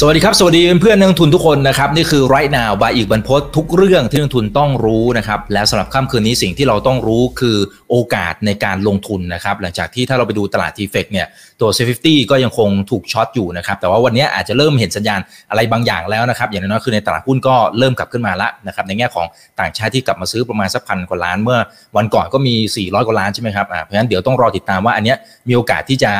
สวัสดีครับ สวัสดีเพื่อนนักลงทุนทุกคนนะครับ นี่คือ right now บายอีกบรรพททุกเรื่องที่นักลงทุนต้องรู้นะครับ และสำหรับค่ำคืนนี้สิ่งที่เราต้องรู้คือโอกาสในการลงทุนนะครับ หลังจากที่ถ้าเราไปดูตลาดทีเฟกเนี่ยตัว C50 ก็ยังคงถูกช็อตอยู่นะครับ แต่ว่าวันนี้อาจจะเริ่มเห็นสัญญาณอะไรบางอย่างแล้วนะครับ อย่างน้อยๆคือในตลาดหุ้นก็เริ่มกลับขึ้นมาแล้วนะครับในแง่ของต่างชาติที่กลับมาซื้อประมาณสักพันกว่าล้านเมื่อวันก่อนก็มี 400 กว่าล้านใช่ไหมครับอ่าเพราะฉะนั้นเดี๋ยวต้องรอติดตามว่าอันเนี้ยมีโอกาสที่จะ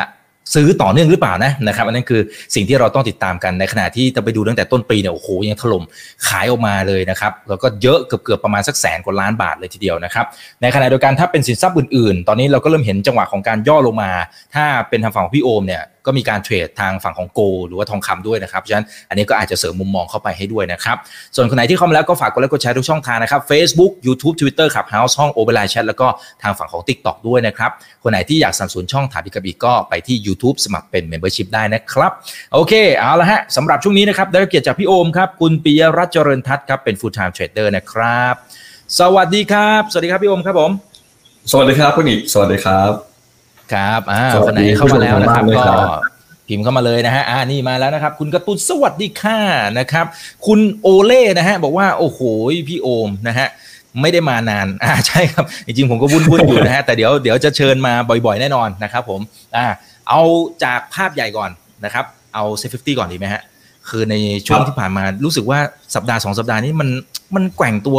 ซื้อต่อเนื่องหรือเปล่านะนะครับอันนั้นคือสิ่งที่เราต้องติดตามกันในขณะที่จะไปดูตั้งแต่ต้นปีเนี่ยโอ้โหยังถล่มขายออกมาเลยนะครับแล้วก็เยอะเกือบเกือบประมาณสักแสนกว่าล้านบาทเลยทีเดียวนะครับในขณะเดียวกันถ้าเป็นสินทรัพย์อื่นๆ ตอนนี้เราก็เริ่มเห็นจังหวะของการย่อลงมา ถ้าเป็นทางฝั่งของพี่โอมเนี่ย ก็มีการเทรดทางฝั่งของโกหรือว่าทองคำด้วยนะครับ ฉะนั้นอันนี้ก็อาจจะเสริมมุมมองเข้าไปให้ด้วยนะครับ ส่วนคนไหนที่เข้ามาแล้วก็ฝากกดไลค์กดแชร์ทุกช่องทางนะครับ Facebook YouTube Twitter ครับ House ห้อง o อเ e อ i n e Chat แล้วก็ทางฝั่งของ TikTok ด้วยนะครับ คนไหนที่อยากสนับสนุนช่องถามอีกกับอีกก็ไปที่ YouTube สมัครเป็น Membership ได้นะครับ โอเค เอาละฮะสำหรับช่วงนี้นะครับได้รับเกียรติจากพี่โอมครับคุณปิยรัตน์เจริญทัศน์ครับเป็น Full Time Trader นะครับ สวัสดีครับ สวัสดีครับพี่โอมครับผม สวัสดีครับคุณอีกสวัสดีครับ ครับอ่าสวัคสนดีไหนเข้ามาแล้วนะครับผู้ชมทางบ้านด้วยก็ครับพิมพ์เข้ามาเลยนะฮะ อ่า นี่มาแล้วนะครับ คุณกระตุ้นสวัสดีค่ะนะครับ คุณโอเล่นะฮะ บอกว่า โอ้โห พี่โอมนะฮะ ไม่ได้มานาน อ่า ใช่ครับ จริงๆ ผมก็วุ่นวุ่นๆอยู่นะฮะ แต่เดี๋ยว เดี๋ยวจะเชิญมาบ่อยๆ แน่นอนนะครับผม อ่า เอาจากภาพใหญ่ก่อนนะครับ เอา SET Fifty ก่อนดีไหมฮะ คือในช่วงที่ผ่านมา รู้สึกว่าสัปดาห์สองสัปดาห์นี้มัน มันแกว่งตัว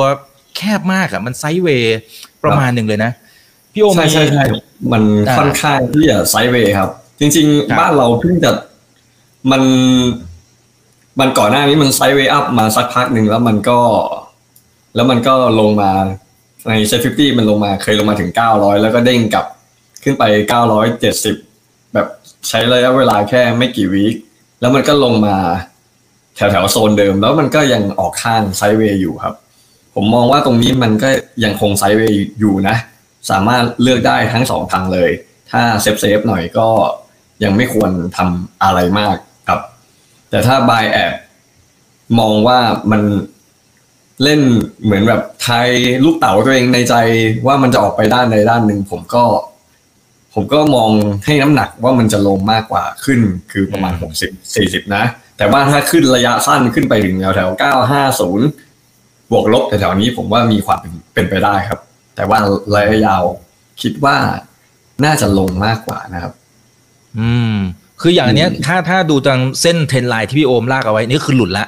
แคบมากอะมัน sideway ประมาณหนึ่งเลยนะ พี่โอมใช่ใช่ใช่มันอ่าค่อนข้างที่จะ sideway ครับ จริงครับๆบ้านเราเพิ่งจะมัน มันก่อนหน้านี้มัน sideway up มาสักพักหนึ่งแล้วมันก็ แล้วมันก็ลงมาใน SET Fifty มันลงมาเคยลงมาถึงเก้าร้อยแล้วก็เด้งกลับขึ้นไปเก้าร้อยเจ็ดสิบแบบใช้ระยะเวลาแค่ไม่กี่ week แล้วมันก็ลงมาแถวแถวๆโซนเดิม แล้วมันก็ยังออกข้าง sideway อยู่ครับ ผมมองว่าตรงนี้มันก็ยังคง sideway อยู่นะ สามารถเลือกได้ทั้งสองทางเลย ถ้า safe safe หน่อยก็ยังไม่ควรทำอะไรมากครับ แต่ถ้า by แอบมองว่ามันเล่นเหมือนแบบทายลูกเต๋าตัวเองในใจว่ามันจะออกไปด้านใดด้านหนึ่งผมก็ ผมก็มองให้น้ำหนักว่ามันจะลงมากกว่าขึ้นคือประมาณอืมหกสิบสี่สิบนะ แต่ว่าถ้าขึ้นระยะสั้นขึ้นไปถึงแถวแถวเก้าห้าศูนย์บวกลบแถวๆนี้ผมว่ามีความเป็นเป็นไปได้ครับ แต่ว่าระยะยาวคิดว่าน่าจะลงมากกว่านะครับ อืม คืออย่างเนี้ย ถ้าถ้าดูทางเส้น trend line ที่พี่โอมลากเอาไว้นี่คือหลุดละ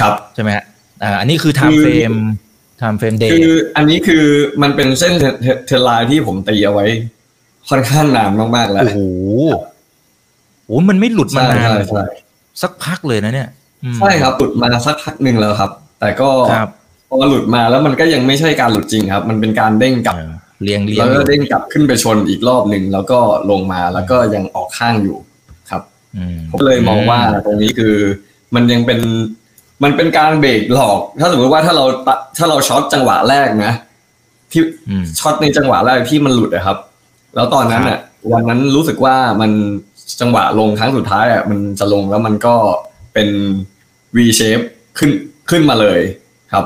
ครับใช่ไหมฮะอ่าอันนี้คือ time คือ frame time frame day คืออันนี้คือมันเป็นเส้นเทเท trend line ที่ผมตีเอาไว้ ค่อนข้างนานมากๆแล้ว โอ้โหโอ้มันไม่หลุดมาใช่นานใช่ใช่สักพักเลยนะเนี่ยอืมใช่ครับหลุดมาสักพักหนึ่งแล้วครับ แต่ก็ครับพ อหลุดมาแล้วมันก็ยังไม่ใช่การหลุดจริงครับ มันเป็นการเด้งกลับเออเรียงเรียแล้งวอก็ยู่เด้งกลับขึ้นไปชนอีกรอบหนึ่งแล้วก็ลงมาแล้วก็ยังออกข้างอยู่ครับอืมผมเลยมองว่าตรงนี้คือมันยังเป็นมันเป็นการเบรกหลอก ถ้าสมมติว่าถ้าเราตะถ้าเราช็อตจังหวะแรกนะ ที่อืมช็อตในจังหวะแรกที่มันหลุดอะครับ แล้วตอนนั้นอะ วันนั้นรู้สึกว่ามันจังหวะลงครั้งสุดท้ายอะมันจะลงแล้วมันก็เป็น V shape ขึ้นขึ้นมาเลยครับ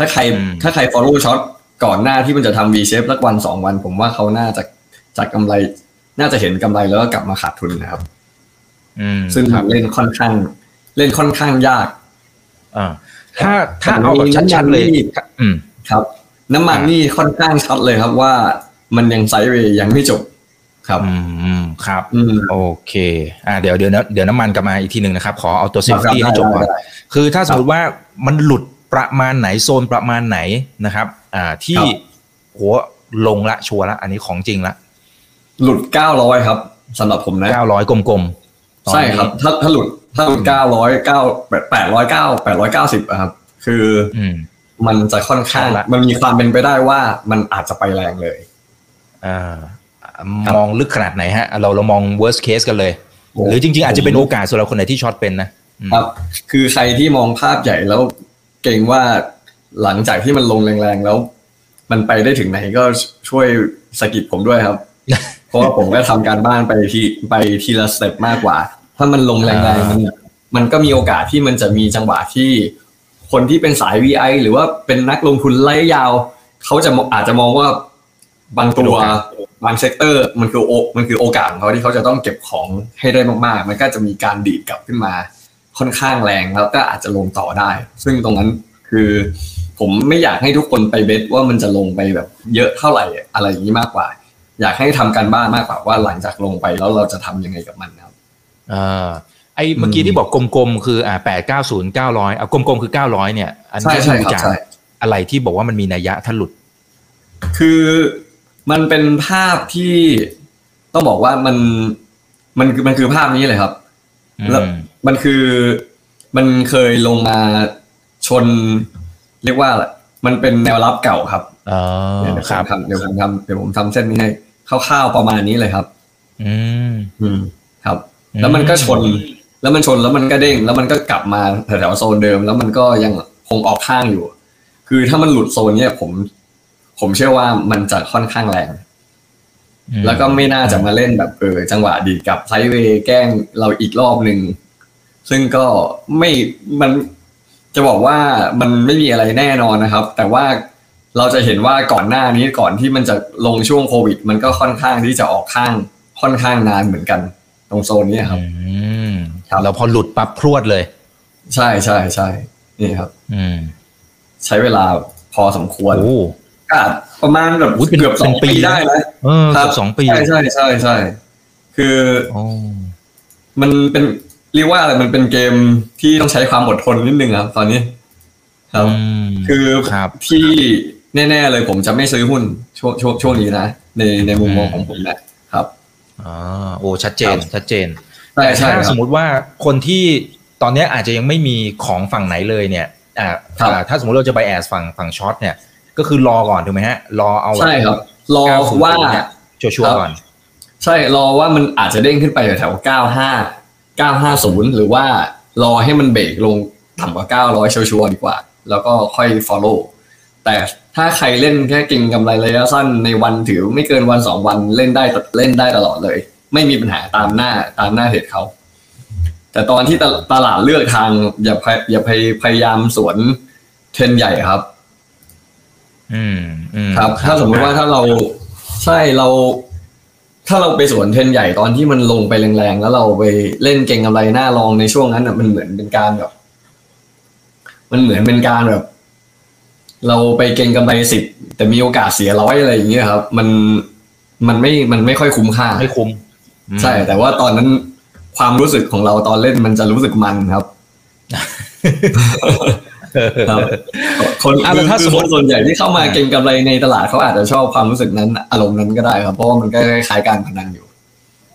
ถ้าใครอืมถ้าใคร follow ช็อตก่อนหน้าที่มันจะทำ V shape สักวันสองวัน ผมว่าเขาน่าจะจากกำไร น่าจะเห็นกำไรแล้วก็กลับมาขาดทุนนะครับอืมซึ่งครับเล่นค่อนข้าง เล่นค่อนข้างยากอ่าถ้าถ้าเอาแบบชัดๆเลยน้ำมันนี่อืมครับ น้ำมันนี่ค่อนข้างชัดเลยครับว่ามันยังไซด์เวย์ยังไม่จบครับอืมอืมครับอืมโอเค อ่าเดี๋ยวเดี๋ยวนะเดี๋ยวน้ำมันกลับมาอีกทีหนึ่งนะครับ ขอเอาตัวเซฟตี้ได้ให้จบก่อนได้ได้คือถ้าสมมติว่ามันหลุด ประมาณไหนโซนประมาณไหนนะครับ อ่าที่ครับหัวลงละชัวร์ละ อันนี้ของจริงละ หลุดเก้าร้อยครับสำหรับผมนะเก้าร้อยกลมๆตอนใช่นี้ครับ ถ้าถ้าหลุดถ้าหลุดเก้าร้อยเก้าแปดร้อยเก้าแปดร้อยเก้าสิบครับ คืออืมมันจะค่อนข้างเอาละมันมีความเป็นไปได้ว่ามันอาจจะไปแรงเลยอ่ามองลึกขนาดไหนฮะ เราเรามอง worst case กันเลยโอ้หรือจริง ๆ อาจจะเป็นโอกาสสำหรับคนไหนที่ช็อตเป็นนะอืมครับ คือใครที่มองภาพใหญ่แล้ว เก่งว่าหลังจากที่มันลงแรงๆแล้ว มันไปได้ถึงไหนก็ช่วยสะกิดผมด้วยครับ เพราะว่าผมก็ทำการบ้านไปทีไปทีละ step มากกว่า ถ้ามันลงแรงๆมันมันก็มีโอกาสที่มันจะมีจังหวะที่คนที่เป็นสาย VI หรือว่าเป็นนักลงทุนระยะยาว เขาจะมองอาจจะมองว่าบางตัวเป็นโอกาสบาง sector มันคือโอมันคือโอกาสของเขาที่เขาจะต้องเก็บของให้ได้มากๆ มันก็จะมีการดีดกลับขึ้นมา ค่อนข้างแรงแล้วก็อาจจะลงต่อได้ ซึ่งตรงนั้นคือ ผมไม่อยากให้ทุกคนไปเบสว่ามันจะลงไปแบบเยอะเท่าไหร่อะไรอย่างนี้มากกว่า อยากให้ทำการบ้านมากกว่าว่าหลังจากลงไปแล้วเราจะทำยังไงกับมันครับอ่าไอ้เมื่อกี้ที่บอกกลมๆคืออ่าแปดเก้าศูนย์เก้าร้อยเอากลมๆคือเก้าร้อยเนี่ย อันใช่นี้ใช่ดูครับจากใช่อะไรที่บอกว่ามันมีนัยยะถ้าหลุด คือมันเป็นภาพที่ต้องบอกว่ามันมันคือมันคือภาพนี้เลยครับแล้วอื มมันคือมันเคยลงมาชน เรียกว่าอะไรมันเป็นแนวรับเก่าครับอ๋อเดี๋ยวผมครับทำเดี๋ยวผมทำเดี๋ยวผมทำเส้นนี้ให้คร่าวๆประมาณนี้เลยครับ อืมอืมครับอืมแล้วมันก็ชน แล้วมันชนแล้วมันก็เด้ง แล้วมันก็กลับมาแถวๆโซนเดิม แล้วมันก็ยังคงออกข้างอยู่ คือถ้ามันหลุดโซนเนี้ยผม ผมเชื่อว่ามันจะค่อนข้างแรงอืมแล้วก็ไม่น่าจะมาเล่นแบบเออจังหวะดีดกับไซด์เวย์แกล้งเราอีกรอบหนึ่ง ซึ่งก็ไม่มันจะบอกว่ามันไม่มีอะไรแน่นอนนะครับ แต่ว่าเราจะเห็นว่าก่อนหน้านี้ก่อนที่มันจะลงช่วงโควิด มันก็ค่อนข้างที่จะออกข้างค่อนข้างนานเหมือนกัน ตรงโซนนี้ครับอืมครับแล้วพอหลุดปั๊บพรวดเลย ใช่ใช่ใช่นี่ครับ อืม ใช้เวลาพอสมควรโอ้ก็อาจประมาณแบบอุ๊ยเป็นเกือบสองเป็นปีปีได้นะเออครัเกือบสองปีใช่ใช่ใช่ใช่คือโอ้มันเป็น เรียกว่าอะไรมันเป็นเกมที่ต้องใช้ความอดทนนิดนึงครับ ตอนนี้ ครับอืมคือครับที่แน่ๆเลยผมจะไม่ซื้อหุ้นช่วงช่วงช่วงนี้นะในในมุมมองอืมของผมนะครับอ๋อโอ้ชัดเจนครับชัดเจนใช่ใช่แต่คถ้ารับสมมติว่าคนที่ตอนเนี้ยอาจจะยังไม่มีของฝั่งไหนเลยเนี่ยอ่าครับอ่าถ้าสมมติเราจะไปแอสฝั่งฝั่งช็อตเนี่ย ก็คือรอก่อนถูกไหมฮะ รอเอาแบบใช่ครับ รอ90ว่าเนี่ยชัวร์ๆก่อน ใช่รอว่ามันอาจจะเด้งขึ้นไปแถวๆ95 950 หรือว่ารอให้มันเบรกลงต่ำกว่า 900 ชัวร์ๆดีกว่า แล้วก็ค่อย follow แต่ถ้าใครเล่นแค่เก่งกำไรระยะสั้นในวันถือไม่เกินวันสองวันเล่นได้เล่นได้ตลอดเลย ไม่มีปัญหาตามหน้าตามหน้าเทรดเขา แต่ตอนที่ตลตลาดเลือกทางอย่าพยอย่าพยพยายามสวนเทรนด์ใหญ่ครับอืมอืมครับ ถ้าสมมติว่าถ้าเราใช่เรา ถ้าเราไปสวนเทรนด์ใหญ่ตอนที่มันลงไปแรงๆแล้วเราไปเล่นเก่งกำไรหน้ารองในช่วงนั้นอะมันเหมือนเป็นการแบบ มันเหมือนเป็นการแบบ เราไปเก่งกำไรสิบแต่มีโอกาสเสียร้อยอะไรอย่างเงี้ยครับ มันมันไม่มันไม่ค่อยคุ้มค่าไม่คุ้มอืมใช่ แต่ว่าตอนนั้นความรู้สึกของเราตอนเล่นมันจะรู้สึกมันครับ ครับคนอะแล้วถ้าคือสมมคตินส่วนใหญ่ที่เข้ามาเก็งกำไรในตลาดเขาอาจจะชอบความรู้สึกนั้น อารมณ์นั้นก็ได้ครับ เพราะว่ามันก็คล้ายๆการพนันอยู่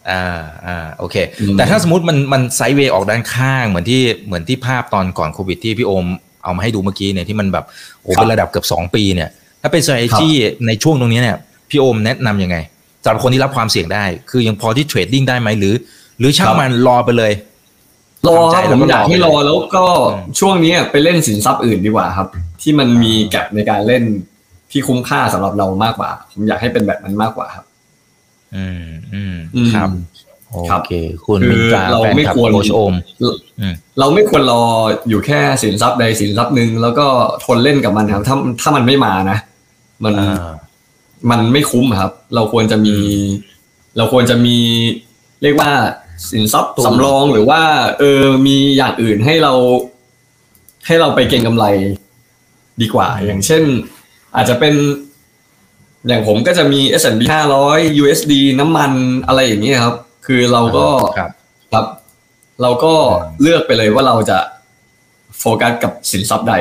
อ่าอ่าโอเคอืมแต่ถ้าสมมติมันมันไซด์เวย์ออกด้านข้างเหมือนที่เหมือนที่ภาพตอนก่อนโควิดที่พี่โอมเอามาให้ดูเมื่อกี้เนี่ยที่มันแบบโอ้เป็นระดับเกือบสองปีเนี่ย ถ้าเป็น strategy ในช่วงตรงนี้เนี่ยพี่โอมแนะนำยังไงสำหรับคนที่รับความเสี่ยงได้ คือยังพอที่เทรดดิ้งได้ไหมหรือ หรือช่างมันรอไปเลย รอทำใจครับแล้ผวมก็อยากให้รรออไปเลยแล้วก็อืมช่วงนี้ไปเล่นสินทรัพย์อื่นดีกว่าครับ ที่มันมีแกลบในการเล่นที่คุ้มค่าสำหรับเรามากกว่า ผมอยากให้เป็นแบบนั้นมากกว่าครับ อืมอืมอืมครับโอครับเคคุณคือมินตราเราแฟนไม่คลับควรโคชโอมอืมเราไม่ควรรออยู่แค่สินทรัพย์ใดสินทรัพย์หนึ่งแล้วก็ทนเล่นกับมันครับถ้าถ้ามันไม่มานะมันอ่ามันไม่คุ้มอะครับ เราควรจะมี เราควรจะมี เรียกว่า สินทรัพย์ตุนสำรองหรือว่า เออมีอย่างอื่นให้เรา ให้เราไปเก็งกำไรดีกว่า อย่างเช่น อาจจะเป็น อย่างผมก็จะมี S&P 500 USD น้ำมันอะไรอย่างเงี้ยครับ คือเราก็ครับครับเราก็อืมเลือกไปเลยว่าเราจะโฟกัสกับสินทรัพย์ใด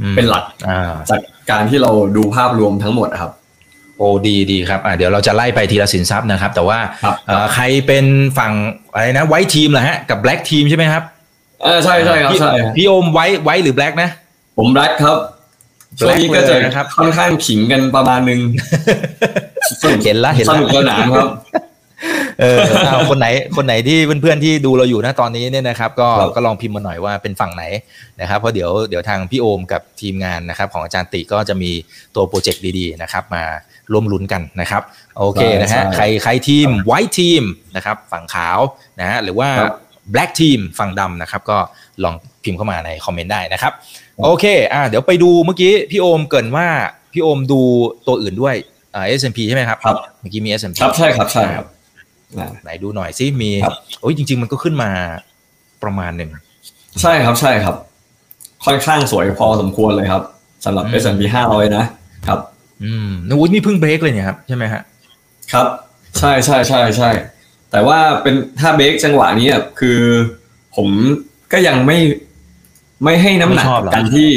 อืมเป็นหลักอ่าจากการที่เราดูภาพรวมทั้งหมดอะครับ โอ้ดีดีครับอ่าเดี๋ยวเราจะไล่ไปทีละสินทรัพย์นะครับ แต่ว่าครับเอ่อใครเป็นฝั่งอะไรนะไวท์ทีมเหรอฮะกับแบล็กทีมใช่ไหมครับเออใช่ใช่ครับพี่ใช่พี่โอมไวท์ไวท์หรือแบล็กนะ ผมแบล็คครับช่วงนี้ก็จะเลยนะครับค่อนข้างขิงกันประมาณนึงสนุกเห็นละเห็นสละนุกสนานครับ เออเอาคนไหนคนไหนที่เพื่อนๆที่ดูเราอยู่นะตอนนี้เนี่ยนะครับ ก็ครับก็ลองพิมพ์มาหน่อยว่าเป็นฝั่งไหนนะครับเพราะเดี๋ยวเดี๋ยวทางพี่โอมกับทีมงานนะครับ ของอาจารย์ติก็จะมีตัว project ดีๆนะครับ มาร่วมลุ้นกันนะครับ โอเคนะฮะใครใครทีม White Team นะครับ ฝั่งขาวนะฮะหรือว่าครับ Black Team ฝั่งดำนะครับ ก็ลองพิมพ์เข้ามาใน comment ได้นะครับ โอเคอ่าเดี๋ยวไปดูเมื่อกี้พี่โอมเกริ่นว่าพี่โอมดูตัวอื่นด้วยอ่า S&P ใช่ไหมครับครับ เมื่อกี้มี S&P ครับใช่ครับใช่ครับอ่า ไหนดูหน่อยซิมีครับโอ้ยจริง ๆ มันก็ขึ้นมาประมาณหนึ่งใช่ครับใช่ครับ ค่อนข้างสวยพอสมควรเลยครับสำหรับอืม S&P 500 นะครับ อืมนวุฒินี่เพิ่งเบรกเลยเนี่ยครับ ใช่ไหมฮะครับ ใช่ใช่ใช่ใช่แต่ว่าเป็นถ้าเบรกจังหวะนี้อะคือผมก็ยังไม่ไม่ให้น้ำหนักไม่ชอบกับเหรอการที่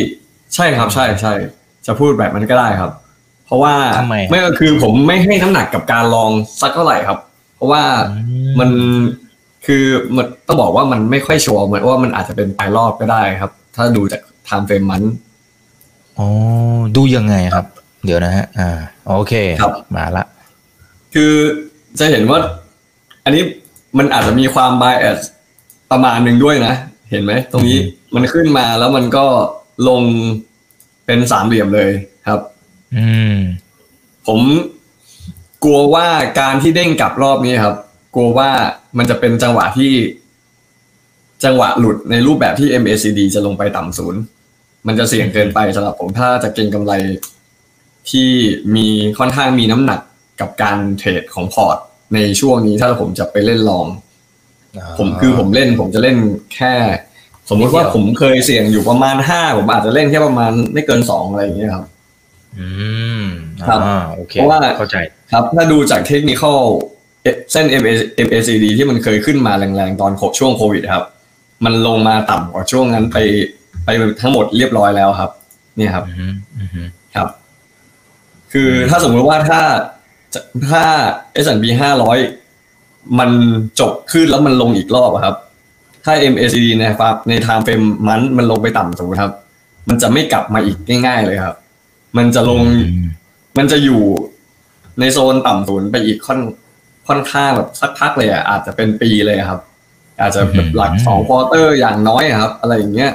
ใช่ครับใช่ใช่จะพูดแบบนั้นก็ได้ครับ เพราะว่าทำไมไม่ก็คือผมไม่ให้น้ำหนักกับการลองสักเท่าไหร่ครับ เพราะว่าอืมันคือมันต้องบอกว่ามันไม่ค่อยชัวร์เหมือนว่ามันอาจจะเป็นปลายรอบก็ได้ครับ ถ้าดูจากไทม์เฟรมมันอ๋อดูยังไงครับ เดี๋ยวนะฮะ อ่า โอเคครับมาละ คือจะเห็นว่า อันนี้มันอาจจะมีความ bias ประมาณหนึ่งด้วยนะ เห็นไหม ตรงนี้มันขึ้นมาแล้วมันก็ลงเป็นสามเหลี่ยมเลยครับ อืม ผม กลัวว่าการที่เด้งกลับรอบนี้ครับ กลัวว่ามันจะเป็นจังหวะที่ จังหวะหลุดในรูปแบบที่ MACD จะลงไปต่ำศูนย์มันจะเสี่ยงเกินไปสำหรับผมถ้าจะเก็งกำไรที่มีค่อนข้างมีน้ำหนักกับการเทรดของพอร์ต ในช่วงนี้ถ้าผมจะไปเล่นลอง ผมคือผมเล่นผมจะเล่นแค่ สมมุติว่านิดเดียวผมเคยเสี่ยงอยู่ประมาณห้าผมอาจจะเล่นแค่ประมาณไม่เกินสองอะไรอย่างเงี้ยครับ อืม ครับอ่าโอเคเพราะว่าเข้าใจครับถ้าดูจากเทคนิคอลเส้น MACD ที่มันเคยขึ้นมาแรงๆ ตอนโคช่วงโควิดครับ มันลงมาต่ำกว่าช่วงนั้นไปไปทั้งหมดเรียบร้อยแล้วครับ เนี่ยครับอืมอืมอืมครับ คือถ้าสมมุติว่าถ้าจะถ้า S&P 500 มันจบขึ้นแล้วมันลงอีกรอบอะครับ ถ้า MACD ในฟาใน time frame มันมันลงไปต่ำศูนย์ครับ มันจะไม่กลับมาอีกง่าย ๆ เลยครับ มันจะลงอื มมันจะอยู่ในโซนต่ำศูนย์ไปอีกค่อนค่อนข้างแบบสักพักเลยอะอาจจะเป็นปีเลยครับ อาจจะแบบหลักสอง quarter อย่างน้อยอะครับ อะไรอย่างเงี้ย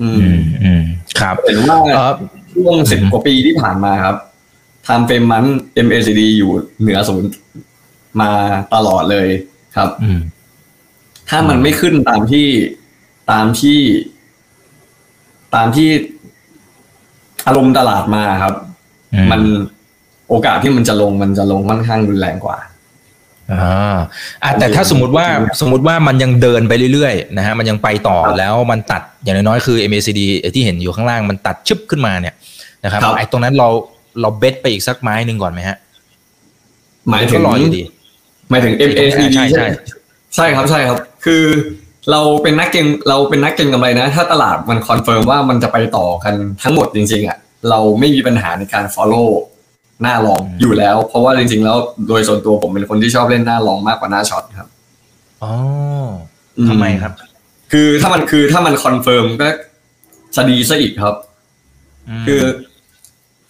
อือืมมอืมครับเห็นว่าเออช่วงสิบกว่าปีที่ผ่านมาครับtime frame มัน MACD อยู่เหนือศูนย์มาตลอดเลยครับอืมถ้ามันไม่ขึ้นตามที่ตามที่ ตามที่อารมณ์ตลาดมาครับอื มมันโอกาสที่มันจะลงมันจะลงค่อนข้างรุนแรงกว่าอ่าอะแต่ถ้าสมมติว่าสมมติว่ามันยังเดินไปเรื่อยๆนะฮะมันยังไปต่อครับแล้วมันตัดอย่างน้อยๆคือ MACD ไอ้ที่เห็นอยู่ข้างล่างมันตัดชึบขึ้นมาเนี่ยนะครับครับไอ้ตรงนั้นเราเรา bet ไปอีกสักไม้หนึ่งก่อนไหมฮะหมายถึก็งรออยู่ดีหมายถึง MACD ใช่ใช่ใช่ใช่ครับใช่ครับ คือเราเป็นนักเก็งเราเป็นนักเก็งกำไรนะ ถ้าตลาดมัน confirm ว่ามันจะไปต่อกันทั้งหมดจริงๆอะ เราไม่มีปัญหาในการ follow หน้า long อยู่แล้ว เพราะว่าจริงๆ แล้วโดยส่วนตัวผมเป็นคนที่ชอบเล่นหน้า long มากกว่าหน้า short ครับอ๋ออืมทำไมครับ คือถ้ามันคือถ้ามัน confirm ก็จะดีซะอีกครับมคือ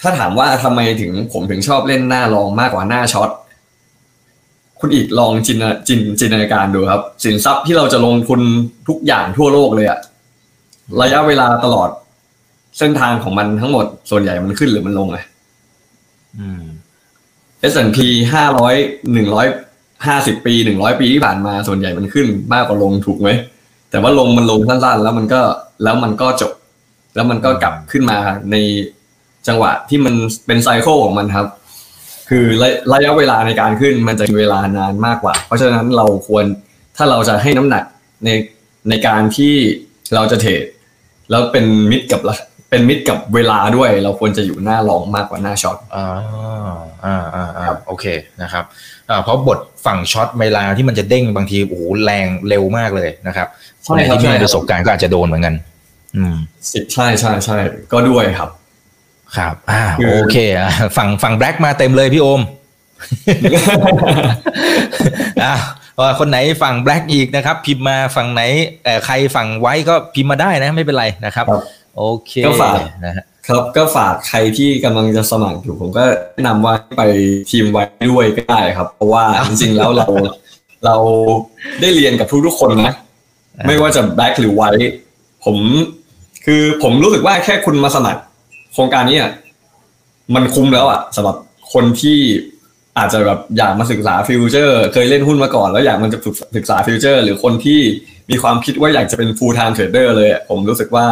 ถ้าถามว่าทำไมถึงผมถึงชอบเล่นหน้าลองมากกว่าหน้าช็อตคุณอีกลองจินจินจินตนาการดูครับ สินทรัพย์ที่เราจะลงทุนทุกอย่างทั่วโลกเลยอะระยะเวลาตลอด เส้นทางของมันทั้งหมดส่วนใหญ่มันขึ้นหรือมันลงอะอืม S&P ห้าร้อยหนึ่งร้อยห้าสิบปีหนึ่งร้อยปีที่ผ่านมาส่วนใหญ่มันขึ้นมากกว่าลงถูกไหมแต่ว่าลงมันลงสั้นๆ แล้วมันก็แล้วมันก็จบ แล้วมันก็กลับขึ้นมาในจังหวะที่มันเป็นไซเคิลของมันครับ คือระระยะเวลาในการขึ้นมันจะมีเวลานานมากกว่า เพราะฉะนั้นเราควรถ้าเราจะให้น้ำหนักในในการที่เราจะเทรดแล้วเป็นมิตรกับรา เป็นมิตรกับเวลาด้วย เราควรจะอยู่หน้าลองมากกว่าหน้าช็อตอ่าอ่าอ่าอ่าโอเคนะครับอ่าเพราะบทฝั่งช็อตเวลาที่มันจะเด้งบางทีโอ้โหแรงเร็วมากเลยนะครับใช่นครับที่ไม่ใช่มีครับประสบการณ์ก็อาจจะโดนเหมือนกัน อืมใช่ใช่ใช่ก็ด้วยครับ ครับ อ่าคือโอเคอะฝั่งฝั่งแบล็กมาเต็มเลยพี่โอมอ่าว่าคนไหนฝั่งแบล็กอีกนะครับ พิมพ์มาฝั่งไหนเอ่อใครฝั่งไว้ก็พิมพ์มาได้นะ ไม่เป็นไรนะครับครับ โอเคก็ฝากนะฮะครับก็ฝากใครที่กำลังจะสมัครอยู่ผมก็แนะนำว่าไปทีมไว้ด้วยก็ได้ครับ เพราะว่าจริงๆแล้วเราเราได้เรียนกับทุกๆคนนะอ่าไม่ว่าจะ Black หรือ White ผมคือผมรู้สึกว่าแค่คุณมาสมัคร โครงการนี้อะมันคุ้มแล้วอะสำหรับคนที่อาจจะแบบอยากมาศึกษา future เคยเล่นหุ้นมาก่อน แล้วอยากมันจะศึกษา future หรือคนที่มีความคิดว่าอยากจะเป็น full time trader เลยอะผมรู้สึกว่า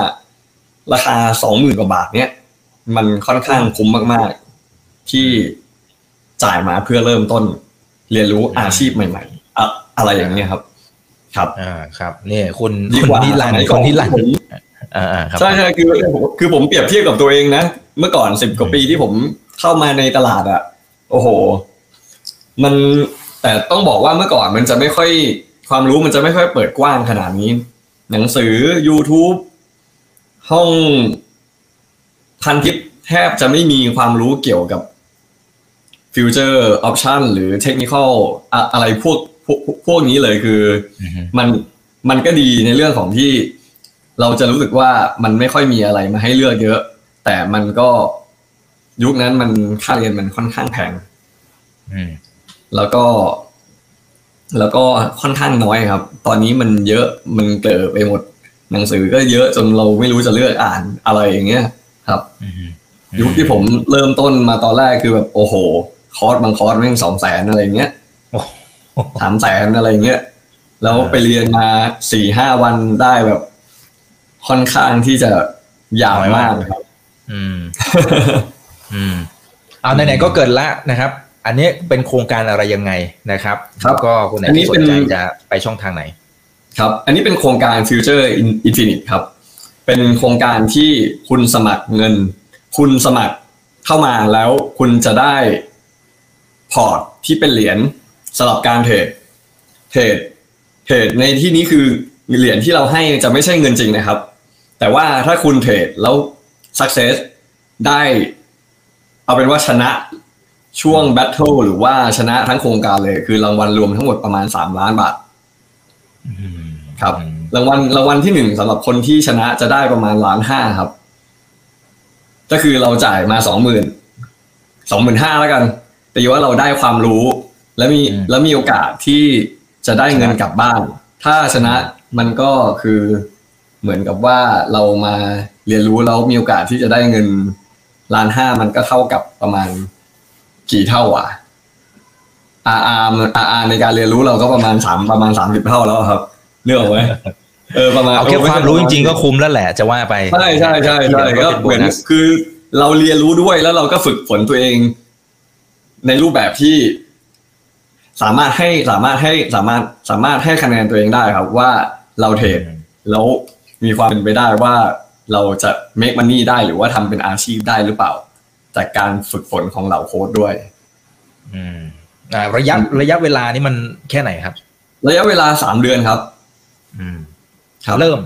ราคาสองหมื่นกว่าบาทเนี้ยมันค่อนข้างคุ้มมากที่จ่ายมาเพื่อเริ่มต้น เรียนรู้อาชีพใหม่ ๆ อะอะไรอย่างเงี้ยครับ ครับ อ่าครับนี่คุณดีคุณกว่านิรันดสมัยร์ก่คุอนณนิรันดผร์มอ่าอ่าครับใช่ใช่คือคือผมเปรียบเทียบกับตัวเองนะ เมื่อก่อนสิบกว่าปีที่ผมเข้ามาในตลาดอะโอ้โห มันแต่ต้องบอกว่าเมื่อก่อนมันจะไม่ค่อยความรู้มันจะไม่ค่อยเปิดกว้างขนาดนี้ หนังสือ YouTube ห้องพันทิปแทบจะไม่มีความรู้เกี่ยวกับ future option หรือ technical อะไรพวกพวกพวกนี้เลยคืออือฮึมันมันก็ดีในเรื่องของที่เราจะรู้สึกว่ามันไม่ค่อยมีอะไรมาให้เลือกเยอะ แต่มันก็ยุคนั้นมันค่าเรียนมันค่อนข้างแพงอืมแล้วก็ แล้วก็ค่อนข้างน้อยครับ ตอนนี้มันเยอะมันเกิดไปหมด หนังสือก็เยอะจนเราไม่รู้จะเลือกอ่านอะไรอย่างเงี้ยครับอืมยุคที่ผมเริ่มต้นมาตอนแรกคือแบบโอ้โห คอร์สบางคอร์สแม่งสองแสนอะไรเงี้ยโอ้สามแสนอะไรเงี้ยแล้วไปเรียนมาสี่ห้าวันได้แบบ ค่อนข้างที่จะยาวมากครับ อืม อืม เอาไหนๆก็เกิดละนะครับ อันนี้เป็นโครงการอะไรยังไงนะครับครับแล้วก็คนไหนอันนี้ที่สเป็นนใจจะไปช่องทางไหน ครับ อันนี้เป็นโครงการ Future Infinite ครับ เป็นโครงการที่คุณสมัครเงิน คุณสมัครเข้ามาแล้วคุณจะได้พอร์ตที่เป็นเหรียญสำหรับการเทรด เทรด เทรดในที่นี้คือเหรียญที่เราให้จะไม่ใช่เงินจริงนะครับ แต่ว่าถ้าคุณเทรดแล้ว success ได้ เอาเป็นว่าชนะช่วง battle หรือว่าชนะทั้งโครงการเลย คือรางวัลรวมทั้งหมดประมาณ 3 ล้านบาท ครับอืมรางวัลรางวัลที่หนึ่งสำหรับคนที่ชนะจะได้ประมาณล้านห้าครับ ก็คือเราจ่ายมาสองหมื่นสองหมื่นห้าแล้วกัน แต่ว่าเราได้ความรู้ และมีแล้วมีโอกาสที่จะได้เงินกลับบ้าน ถ้าชนะมันก็คือเหมือนกับว่าเรามาเรียนรู้แล้วมีโอกาสที่จะได้เงินล้านห้ามันก็เท่ากับประมาณกี่เท่าอะ อาอาอาอาในการเรียนรู้เราก็ประมาณสามประมาณสามสิบเท่าแล้วครับเรื่องไหมเออประมาณเอาแค่ความรู้จริงๆก็คุ้มแล้วแหละจะว่าไปใช่ใช่ใช่ใช่ที่เหลืก็อเป็นเหมือนโบนัสคือเราเรียนรู้ด้วยแล้วเราก็ฝึกฝนตัวเอง ในรูปแบบที่สามารถให้สามารถให้สามารถสามารถให้คะแนนตัวเองได้ครับ ว่าเราเทรดแล้วมีความเป็นไปได้ว่าเราจะ make money ได้หรือว่าทำเป็นอาชีพได้หรือเปล่า จากการฝึกฝนของเหล่าโค้ดด้วย อืมอ่า ระยะระยะเวลานี่มันแค่ไหนครับ ระยะเวลาสามเดือนครับ อืมครับเริ่ม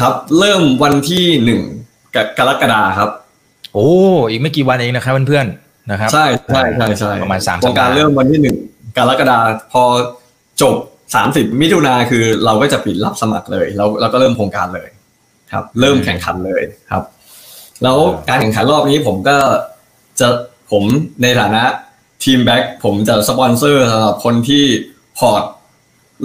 ครับ เริ่มวันที่หนึ่งกรกฎาครับ โอ้อีกไม่กี่วันเองนะครับเพื่อนๆนะครับ ใช่ใช่ใช่ใช่ประมาณสามโครงการสัปดาห์เริ่มวันที่หนึ่งกรกฎาพอจบสามสิบมิถุนาคือเราก็จะปิดรับสมัครเลยแล้วเราก็เริ่มโครงการเลย ครับ เริ่มแข่งขันเลยครับ แล้วการแข่งขันรอบนี้ผมก็จะผมในฐานะ ทีม Black ผมจะสปอนเซอร์สำหรับคนที่พอร์ต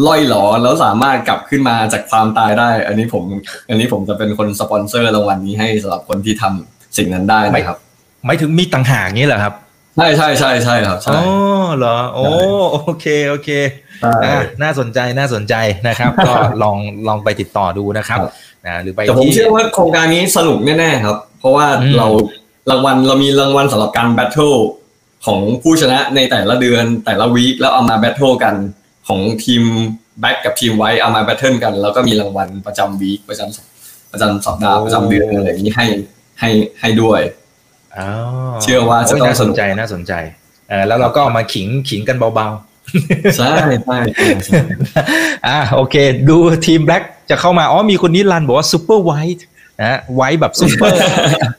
ร่อยหรอแล้วสามารถกลับขึ้นมาจากความตายได้ อันนี้ผม อันนี้ผมจะเป็นคนสปอนเซอร์รางวัลนี้ให้สำหรับคนที่ทำสิ่งนั้นได้นะครับหมายถึงมีต่างหากนี้เหรอครับใช่ใช่ใช่ใช่ครับอ๋ใช่อเหรอโอ้โอเคโอเคใช่อะน่าสนใจน่าสนใจนะครับ ก็ลองลองไปติดต่อดูนะครับครับนะหรือไปแต่ผมที่เชื่อว่าโครงการนี้สนุกแน่ๆครับ เพราะว่าอืมเรารางวัลเรามีรางวัลสำหรับการ battle ของผู้ชนะในแต่ละเดือนแต่ละ week แล้วเอามา battle กันของทีมแบ็กกับทีมไว้เอามาแบทเทิลกัน แล้วก็มีรางวัลประจำวีคประจำประจำสัปดาห์ประจำเดือนอะไรอย่างนี้ให้ให้ให้ด้วยอ๋อเชื่อว่าจะโยต้องน่าสสนุนกใจน่าสนใจเออแล้วเราก็เอามาขิงขิงกันเบาใช่ใช่ใช่ใช่ๆอะโอเค ดูทีมแบล็กจะเข้ามา อ๋อมีคนนี้รันบอกว่าซูเปอร์ไวท์ นะไวท์แบบซูเปอร์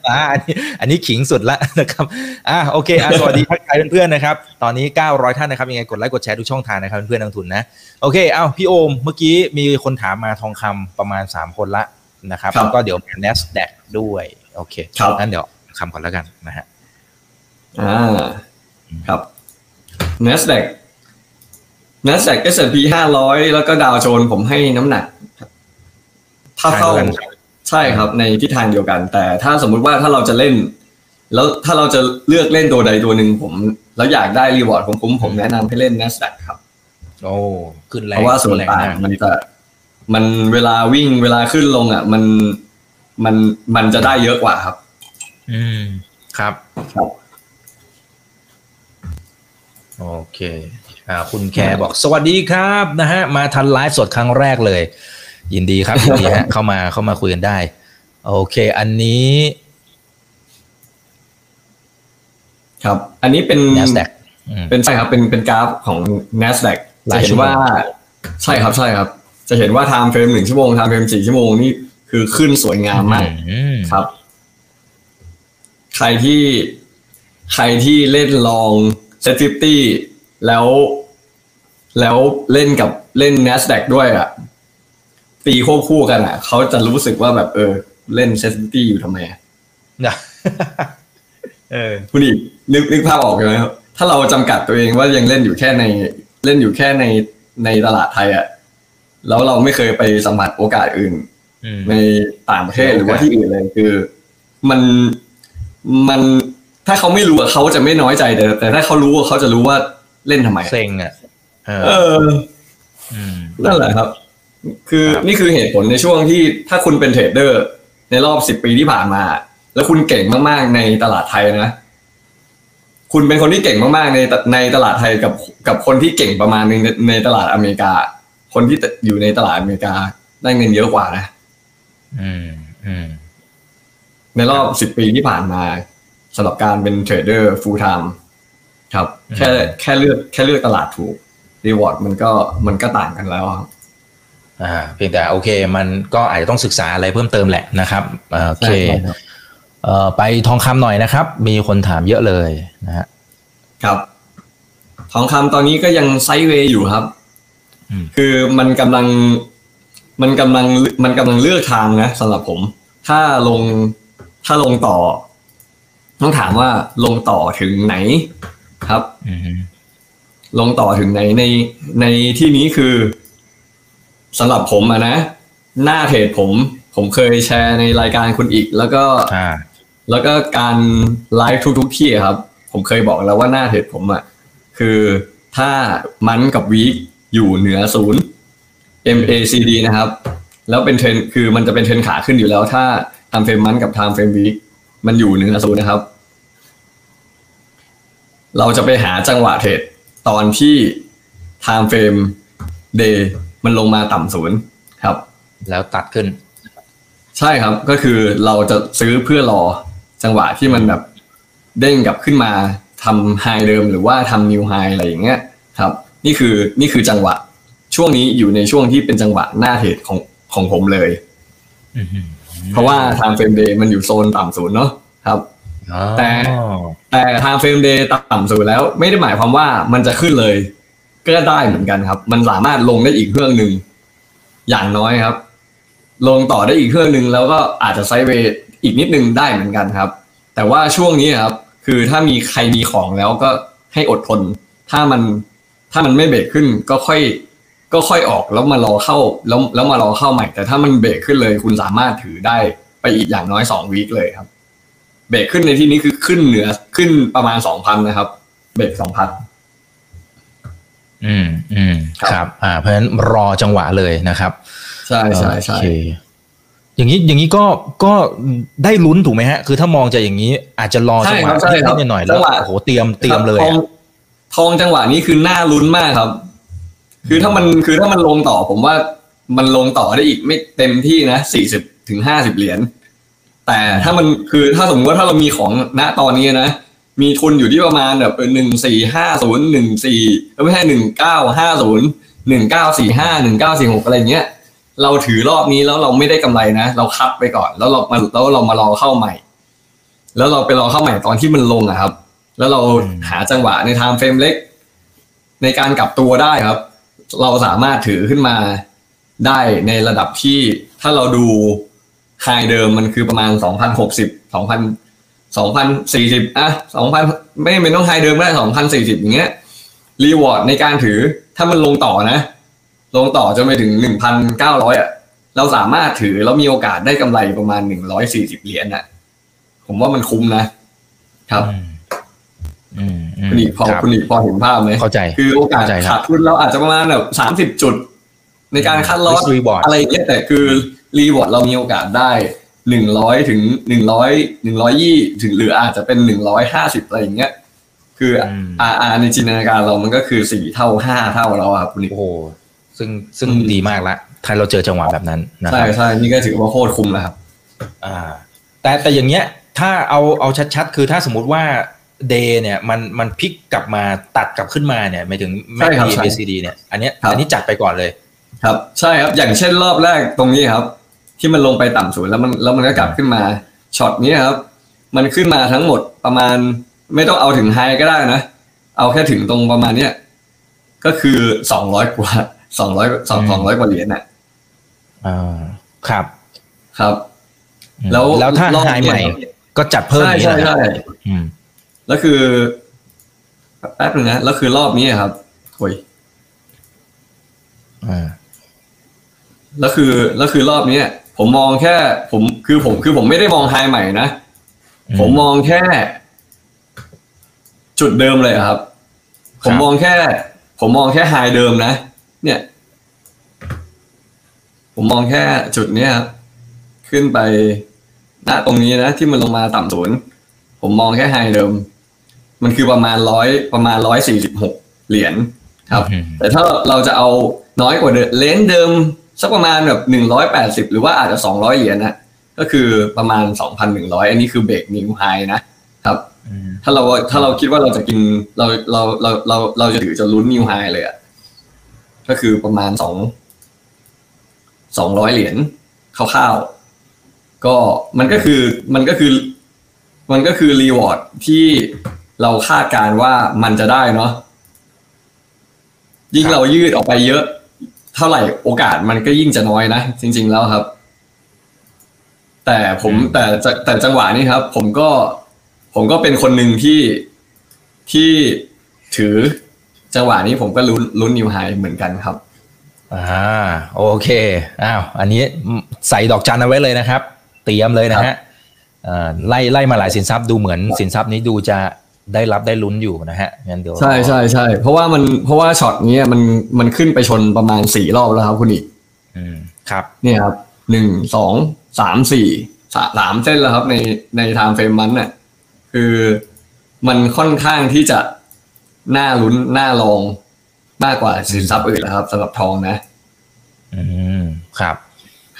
อ่าอันนี้อันนี้ขิงสุดละนะครับอะโอเคอะสวัสดีทักทายเพื่อนๆนะครับ ตอนนี้ 900 ท่านนะครับยังไงกดไลค์กดแชร์ทุกช่องทางนะครับเพื่อนๆนักทุนนะโอเคเอ้าพี่โอมเมื่อกี้มีคนถามมาทองคำประมาณ 3 คนละนะครับครับแล้วก็เดี๋ยว NASDAQ ด้วยโอเคครับงั้นเดี๋ยวคำก่อนแล้วกันนะฮะอ่าครับ NASDAQ NASDAQ S&P 500แล้วก็ดาวโจนส์ผมให้น้ำหนัก ถ้าเข้า ทางเดียวกันใช่ครับในทิศทางเดียวกัน แต่ถ้าสมมุติว่าถ้าเราจะเล่น แล้วถ้าเราจะเลือกเล่นตัวใดตัวหนึ่งผม แล้วอยากได้รีวอร์ดคุ้มๆผมแนะนำให้เล่น NASDAQ ครับโอ้ขึ้นแรเพงราะว่าส่วนขึ้แรงต่างมากมันจะมันเวลาวิ่งเวลาขึ้นลงอะ มันมันมันจะได้เยอะกว่าครับ อืมครับครับโอเค อ่า คุณแคร์บอกสวัสดีครับนะฮะ มาทันไลฟ์สดครั้งแรกเลย ยินดีครับยินดีฮะเข้ามาเข้ามาคุยกันได้ โอเค อันนี้ ครับ อันนี้เป็น NASDAQ อืมเป็นใช่ครับเป็นเป็นกราฟของ NASDAQ หจะลายเห็ชั่นวโมงว่าใช่ครับใช่ครับ จะเห็นว่า time frame หนึ่งชั่วโมง time frame สี่ชั่วโมงนี่คือขึ้นสวยงามมากอืมครับ ใครที่ใครที่เล่น long SET fifty แล้ว แล้วเล่นกับเล่น NASDAQ ด้วยอะ ตีควบคู่กันอะเขาจะรู้สึกว่าแบบเออ เล่น SET fifty อยู่ทำไมอะนะเออคุณอีกนึกนึกภาพออกเลยครับถ้าเราจำกัดตัวเองว่ายังเล่นอยู่แค่ใน เล่นอยู่แค่ในในตลาดไทยอะแล้วเราไม่เคยไปสัมผัสโอกาสอื่นอืมในต่างประเทศหรือว่าที่อื่นเลยคือ มันมันถ้าเขาไม่รู้อะเขาจะไม่น้อยใจแต่แต่ถ้าเขารู้อะเขาจะรู้ว่าเล่นทำไมเซ็งอะเออเอออืมนั่นแหละครับ คือครับนี่คือเหตุผลในช่วงที่ถ้าคุณเป็นเทรดเดอร์ ในรอบสิบปีที่ผ่านมา แล้วคุณเก่งมากๆในตลาดไทยนะ คุณเป็นคนที่เก่งมากๆในในตลาดไทยกับกับคนที่เก่งประมาณนึงในในตลาดอเมริกา คนที่อยู่ในตลาดอเมริกาได้เงินเยอะกว่านะอืมอืมในรอบสิบปีที่ผ่านมาสำหรับการเป็นเทรดเดอร์ full-time ครับ แค่แค่เลือกแค่เลือกตลาดถูก reward มันก็มันก็ต่างกันแล้วครับอ่า เพียงแต่โอเค มันก็อาจจะต้องศึกษาอะไรเพิ่มเติมแหละนะครับอ่าโอเคใช่ครับเอ่อไปทองคำหน่อยนะครับ มีคนถามเยอะเลยนะฮะครับ ทองคำตอนนี้ก็ยัง sideway อยู่ครับอืมคือมันกำลังมันกำลังมันกำลังเลือกทางนะสำหรับผม ถ้าลงถ้าลงต่อ ต้องถามว่าลงต่อถึงไหนครับอืมลงต่อถึงไหนในในที่นี้คือ สำหรับผมอะนะ หน้าเพจผม ผมเคยแชร์ในรายการคุณอีก แล้วก็อ่าแล้วแล้วก็การไลฟ์ทุกๆที่อะครับ ผมเคยบอกแล้วว่าหน้าเพจผมอะคือถ้ามันกับวีคอยู่เหนือศูนย์ MACD นะครับ แล้วเป็นเทรนด์คือมันจะเป็นเทรนด์ขาขึ้นอยู่แล้ว ถ้า time frame month กับ time frame week มันอยู่เหนือศูนย์นะครับ เราจะไปหาจังหวะเทรดตอนที่ time frame day มันลงมาต่ำศูนย์ครับ แล้วตัดขึ้น ใช่ครับก็คือเราจะซื้อเพื่อรอจังหวะที่มันแบบเด้งกลับขึ้นมาทำ high เดิมหรือว่าทำ new high อะไรอย่างเงี้ยครับ นี่คือนี่คือจังหวะ ช่วงนี้อยู่ในช่วงที่เป็นจังหวะหน้าเทรดของของผมเลยอืมเพราะว่า time frame day มันอยู่โซนต่ำศูนย์เนาะครับอ๋อแต่แต่ time frame day ต่ำสุดแล้ว ไม่ได้หมายความว่ามันจะขึ้นเลย ก็ได้เหมือนกันครับ มันสามารถลงได้อีกเครื่องหนึ่งอย่างน้อยครับ ลงต่อได้อีกเครื่องหนึ่งแล้วก็อาจจะไซด์เวย์อีกนิดนึงได้เหมือนกันครับ แต่ว่าช่วงนี้ครับ คือถ้ามีใครมีของแล้วก็ให้อดทน ถ้ามันถ้ามันไม่เบรกขึ้นก็ค่อย ก็ค่อยออกแล้วมารอเข้าแล้วแล้วมารอเข้าใหม่ แต่ถ้ามันเบรกขึ้นเลย คุณสามารถถือได้ไปอีกอย่างน้อยสองวีคเลยครับ เบรกขึ้นในที่นี้คือขึ้นเหนือขึ้นประมาณสองพันนะครับ เบรกสองพัน อืมอืมครับครับ อ่า เพราะฉะนั้นรอจังหวะเลยนะครับ ใช่ใช่ใช่โอเคอย่างนี้อย่างนี้ก็ก็ได้ลุ้นถูกไหมฮะ คือถ้ามองจากอย่างนี้อาจจะรอจังหวะใช่ครับนิดๆหน่อยๆแล้จัวงหวะโอ้โหเตรียมเตรียมเลยทองอะทองจังหวะนี้คือน่าลุ้นมากครับ คือถ้ามันคือถ้ามันลงต่อ ผมว่ามันลงต่อได้อีกไม่เต็มที่นะสี่สิบถึงห้าสิบเหรียญแต่ถ้ามันคือถ้าสมมติว่าถ้าเรามีของณตอนนี้นะ มีทุนอยู่ที่ประมาณแบบหนึ่งสี่ห้าศูนย์หนึ่งสี่ไม่ใช่หนึ่งเก้าห้าศูนย์หนึ่งเก้าสี่ห้าหนึ่งเก้าสี่หกอะไรเงี้ยเราถือรอบนี้แล้วเราไม่ได้กำไรนะ เรา cut ไปก่อน แล้วเรามาแล้วเรามารอเข้าใหม่ แล้วเราไปรอเข้าใหม่ตอนที่มันลงอะครับ แล้วเราหาจังหวะใน time frame เล็ก ในการกลับตัวได้ครับ เราสามารถถือขึ้นมาได้ในระดับที่ถ้าเราดู high เดิมมันคือประมาณสองพันหกสิบสองพัน สองพันสี่สิบอะสองพันไม่จำเป็นต้อง high เดิมก็ได้สองพันสี่สิบอย่างเงี้ย reward ในการถือถ้ามันลงต่อนะ ลงต่อจนไปถึงหนึ่งพันเก้าร้อยอะเราสามารถถือแล้วมีโอกาสได้กำไรประมาณหนึ่งร้อยสี่สิบเหรียญอะ ผมว่ามันคุ้มนะ ครับอืมอืมอืมคุณอีกพอครับคุณอีกพอเห็นภาพไหมเข้าใจ คือโอกาสเข้าใจครับขาดทุนเราอาจจะประมาณแบบสามสิบจุด ในการ cut loss risk reward อะไรอย่างเงี้ยแต่คือ reward เรามีโอกาสได้ หนึ่งร้อยถึงหนึ่งร้อยหนึ่งร้อยยี่ถึงหรืออาจจะเป็นหนึ่งร้อยห้าสิบอะไรอย่างเงี้ย คืคืออมอาอาในจินตนาการเรามันก็คือสี่เท่าห้าเท่าแล้วอะครับคุณนิกโอ้โหซึ่งซึ่งอืมดีมากละถ้าเราเจอจังหวะแบบนั้นนะคใช่รับใช่นี่ก็ถือว่าโคตรคุ้มแล้วครับ อ่า แต่แต่อย่างเงี้ย ถ้าเอาเอาชัดๆ คือถ้าสมมุติว่าเดย์เนี่ยมันมันพลิกกลับมาตัดกลับขึ้นมาเนี่ยหมายถึงแม็ใช่กครับดีใช่เบซีดีเนี่ย อันเนี้ยครับอันนี้จัดไปก่อนเลย ครับ ใช่ครับอย่างเช่นรอบแรกตรงนี้ครับ ที่มันลงไปต่ำสุดแล้วมันแล้วมันก็กลับขึ้นมาช็อตนี้ครับ มันขึ้นมาทั้งหมดประมาณ ไม่ต้องเอาถึงไฮก็ได้นะ เอาแค่ถึงตรงประมาณเนี้ยก็คือสองร้อยกว่าสองร้อยสองอืมสองร้อยกว่าเหรียญน่ะอ่าครับครับอืมแล้วแล้วถ้ารอบไฮใหม่เนี่ยก็จัดเพิ่มใช่อย่างนี้ใช่เหรอใช่อืมแล้วคือแป๊บหนึงนะแล้วคือรอบนี้ครับโอ้ยอ่าแล้วคือแล้วคือรอบนี้ ผมมองแค่ ผมคือผมคือผมไม่ได้มองไฮใหม่นะ ผมมองแค่ จุดเดิมเลยอะครับ ผมมองแค่ ผมมองแค่ไฮเดิมนะ เนี่ย ผมมองแค่จุดเนี้ยครับขึ้นไปณตรงนี้นะที่มันลงมาต่ำศูนย์ผมมองแค่ไฮเดิม มันคือประมาณร้อยประมาณร้อยสี่สิบหกเหรียญครับอืมแต่ถ้าเราจะเอาน้อยกว่าเดิมเลนส์เดิม สักประมาณแบบหนึ่งร้อยแปดสิบหรือว่าอาจจะสองร้อยเหรียญนะก็คือประมาณสองพันหนึ่งร้อยอันนี้คือเบรกนิวไฮนะครับอืมถ้าเราถ้าเราคิดว่าเราจะกินเราเราเราเราเราจะถือจะลุ้นนิวไฮเลยอะก็คือประมาณสองสองร้อยเหรียญคร่าวๆก็มันก็คือมันก็คือมันก็คือรีวอร์ดที่เราคาดการณ์ว่ามันจะได้เนาะยิ่งเรายืดออกไปเยอะ เท่าไหร่โอกาสมันก็ยิ่งจะน้อยนะจริง ๆ แล้วครับ แต่ผมแต่แต่แต่จังหวะนี้ครับ ผมก็ผมก็เป็นคนหนึ่งที่ที่ถือจังหวะนี้ผมก็ลุ้นลุ้นนิวไฮเหมือนกันครับอ่าโอเคอ้าวอันนี้ใส่ดอกจันเอาไว้เลยนะครับ เตรียมเลยนะฮะอ่าไล่ไล่มาหลายสินทรัพย์ดูเหมือนสินทรัพย์นี้ดูจะ ได้รับได้ลุ้นอยู่นะฮะงั้นเดี๋ยวใช่ใช่ใช่เพราะว่ามันเพราะว่าช็อตเนี้ยมันมันขึ้นไปชนประมาณสี่รอบแล้วครับคุณอีกอืมครับเนี่ยครับหนึ่งสองสามสี่สาสามเส้นแล้วครับในใน time frame month น่ะคือมันค่อนข้างที่จะน่าลุ้นน่าลองมากกว่าสินทรัพย์อื่นแล้วครับสำหรับทองนะ อืมครับ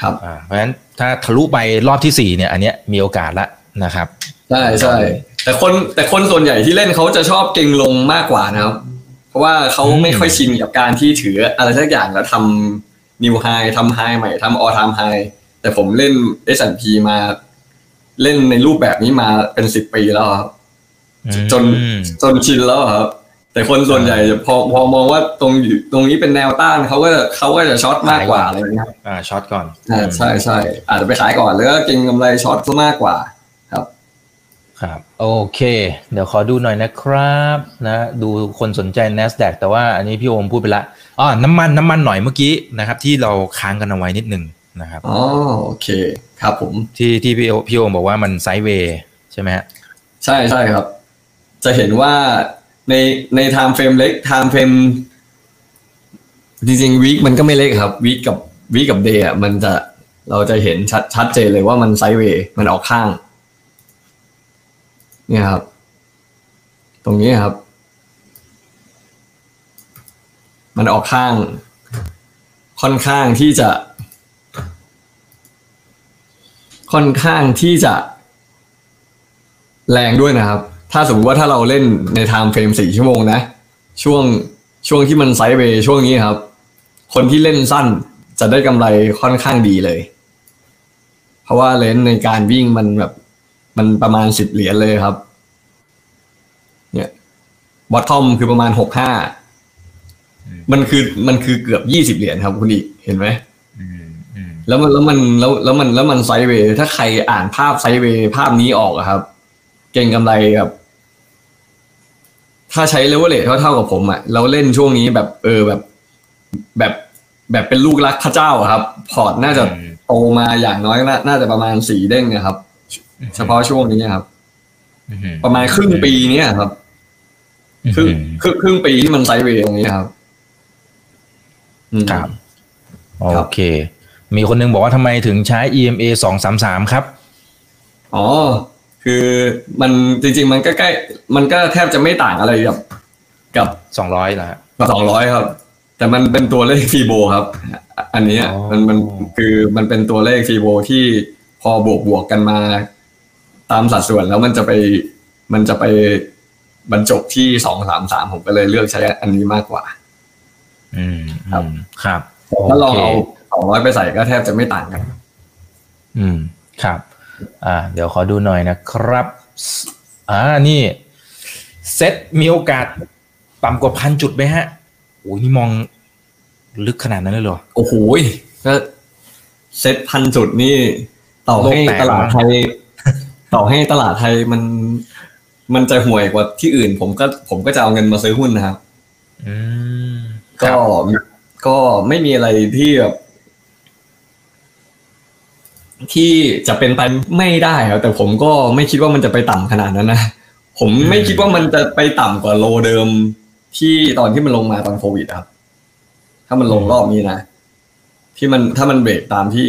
ครับอ่าเพราะฉะนั้นถ้าทะลุไปรอบที่สี่เนี่ย อันเนี้ยมีโอกาสละนะครับใช่ใช่ แต่คนแต่คนส่วนใหญ่ที่เล่นเขาจะชอบเก่งลงมากกว่านะครับ เพราะว่าเขาอืมไม่ค่อยชินกับการที่ถืออะไรสักอย่างแล้วทำนิวไฮทำไฮใหม่ทำออทามไฮแต่ผมเล่น S&P มาเล่นในรูปแบบนี้มาเป็นสิบปีแล้วครับจนอืมจนชินแล้วครับ แต่คนส่วนใหญ่พอพอมองว่าตรงอยู่ตรงนี้เป็นแนวต้านเขาก็จะเขาก็จะช็อตมากกว่าอะไรอย่างเงี้ยครับอ่าช็อตก่อนอ่าใช่ใช่อาจจะไปขายก่อนแล้วก็เก็งกำไรช็อตซะมากกว่าครับ ครับโอเค เดี๋ยวขอดูหน่อยนะครับนะดูคนสนใจ NASDAQ แต่ว่าอันนี้พี่โอมพูดไปละอ๋อน้ำมันน้ำมันหน่อยเมื่อกี้นะครับ ที่เราค้างกันเอาไว้นิดหนึ่งนะครับอ๋อโอเคครับผมที่ที่พี่โอพี่โอมบอกว่ามัน sideway ใช่ไหมฮะใช่ใช่ครับ จะเห็นว่าในใน time frame เล็ก time frame จริงๆ week มันก็ไม่เล็กครับ week กับ week กับ day อะมันจะเราจะเห็นชัดชัดเจนเลยว่ามัน sideway มันออกข้าง เนี่ยครับ ตรงนี้ครับ มันออกข้าง ค่อนข้างที่จะ ค่อนข้างที่จะ แรงด้วยนะครับ ถ้าสมมติว่าถ้าเราเล่นใน time frame สี่ชั่วโมงนะ ช่วงช่วงที่มัน sideway ช่วงนี้ครับ คนที่เล่นสั้นจะได้กำไรค่อนข้างดีเลย เพราะว่า range ในการวิ่งมันแบบ มันประมาณสิบเหรียญเลยครับ เนี่ย bottom คือประมาณหกห้ามันคือมันคือเกือบยี่สิบเหรียญครับคุณอิกเห็นไหมอืมอืมแล้วมันแล้วมันแล้วแล้วมันแล้วมัน sideway ถ้าใครอ่านภาพ sideway ภาพนี้ออกอะครับ เก็งกำไรแบบถ้าใช้เลเวลเลทเท่าๆกับผมอะเราเล่นช่วงนี้แบบเออแบบแบบแบบเป็นลูกรักพระเจ้าอะครับ พอร์ตน่าจะโตมาอย่างน้อยน่าน่าจะประมาณสี่เด้งนะครับ เฉพาะช่วงนี้ครับอืมประมาณครึ่งปีเนี้ยครับครึ่งครึ่งครึ่งปีที่มันไซด์เวย์ตรงนี้ครับอืมครับครัโอบเค มีคนนึงบอกว่าทำไมถึงใช้ EMA สองสามสามครับ อ๋อ คือมันจริง ๆ มันก็ใกล้ มันก็แทบจะไม่ต่างอะไรกับ กับสองร้อยนะฮะกับสองร้อยครับ แต่มันเป็นตัวเลขฟีโบครับ อันเนี้ยอ๋อมันมันคือมันเป็นตัวเลขฟีโบที่พอบวกบวกกันมา ตามสัดส่วนแล้วมันจะไปมันจะไปบรรจบที่สองสามสามผมก็เลยเลือกใช้อันนี้มากกว่า อืมครับอืมครับถ้าลองโคเอาสองร้อยไปใส่ก็แทบจะไม่ต่างกัน อืมครับ อ่า เดี๋ยวขอดูหน่อยนะครับอ่านี่เซ็ตมีโอกาสต่ำกว่าพันจุดไหมฮะโอ้ยนี่มองลึกขนาดนั้นเลยเหรอ โอ้โหก็เซ็ตพันจุดนี่ ต่อให้โลกแตกตลาดไทย ต่อให้ตลาดไทยมันมันจะห่วยกว่าที่อื่น ผมก็ผมก็จะเอาเงินมาซื้อหุ้นนะครับอืมก็ก็ไม่มีอะไรที่แบบที่จะเป็นไปไม่ได้ครับแต่ผมก็ไม่คิดว่ามันจะไปต่ำขนาดนั้นนะผมไม่คิดว่ามันจะไปต่ำกว่า low เดิมที่ตอนที่มันลงมาตอนโควิดครับ ถ้ามันลงรอบนี้นะที่มันถ้ามันเบรกตามที่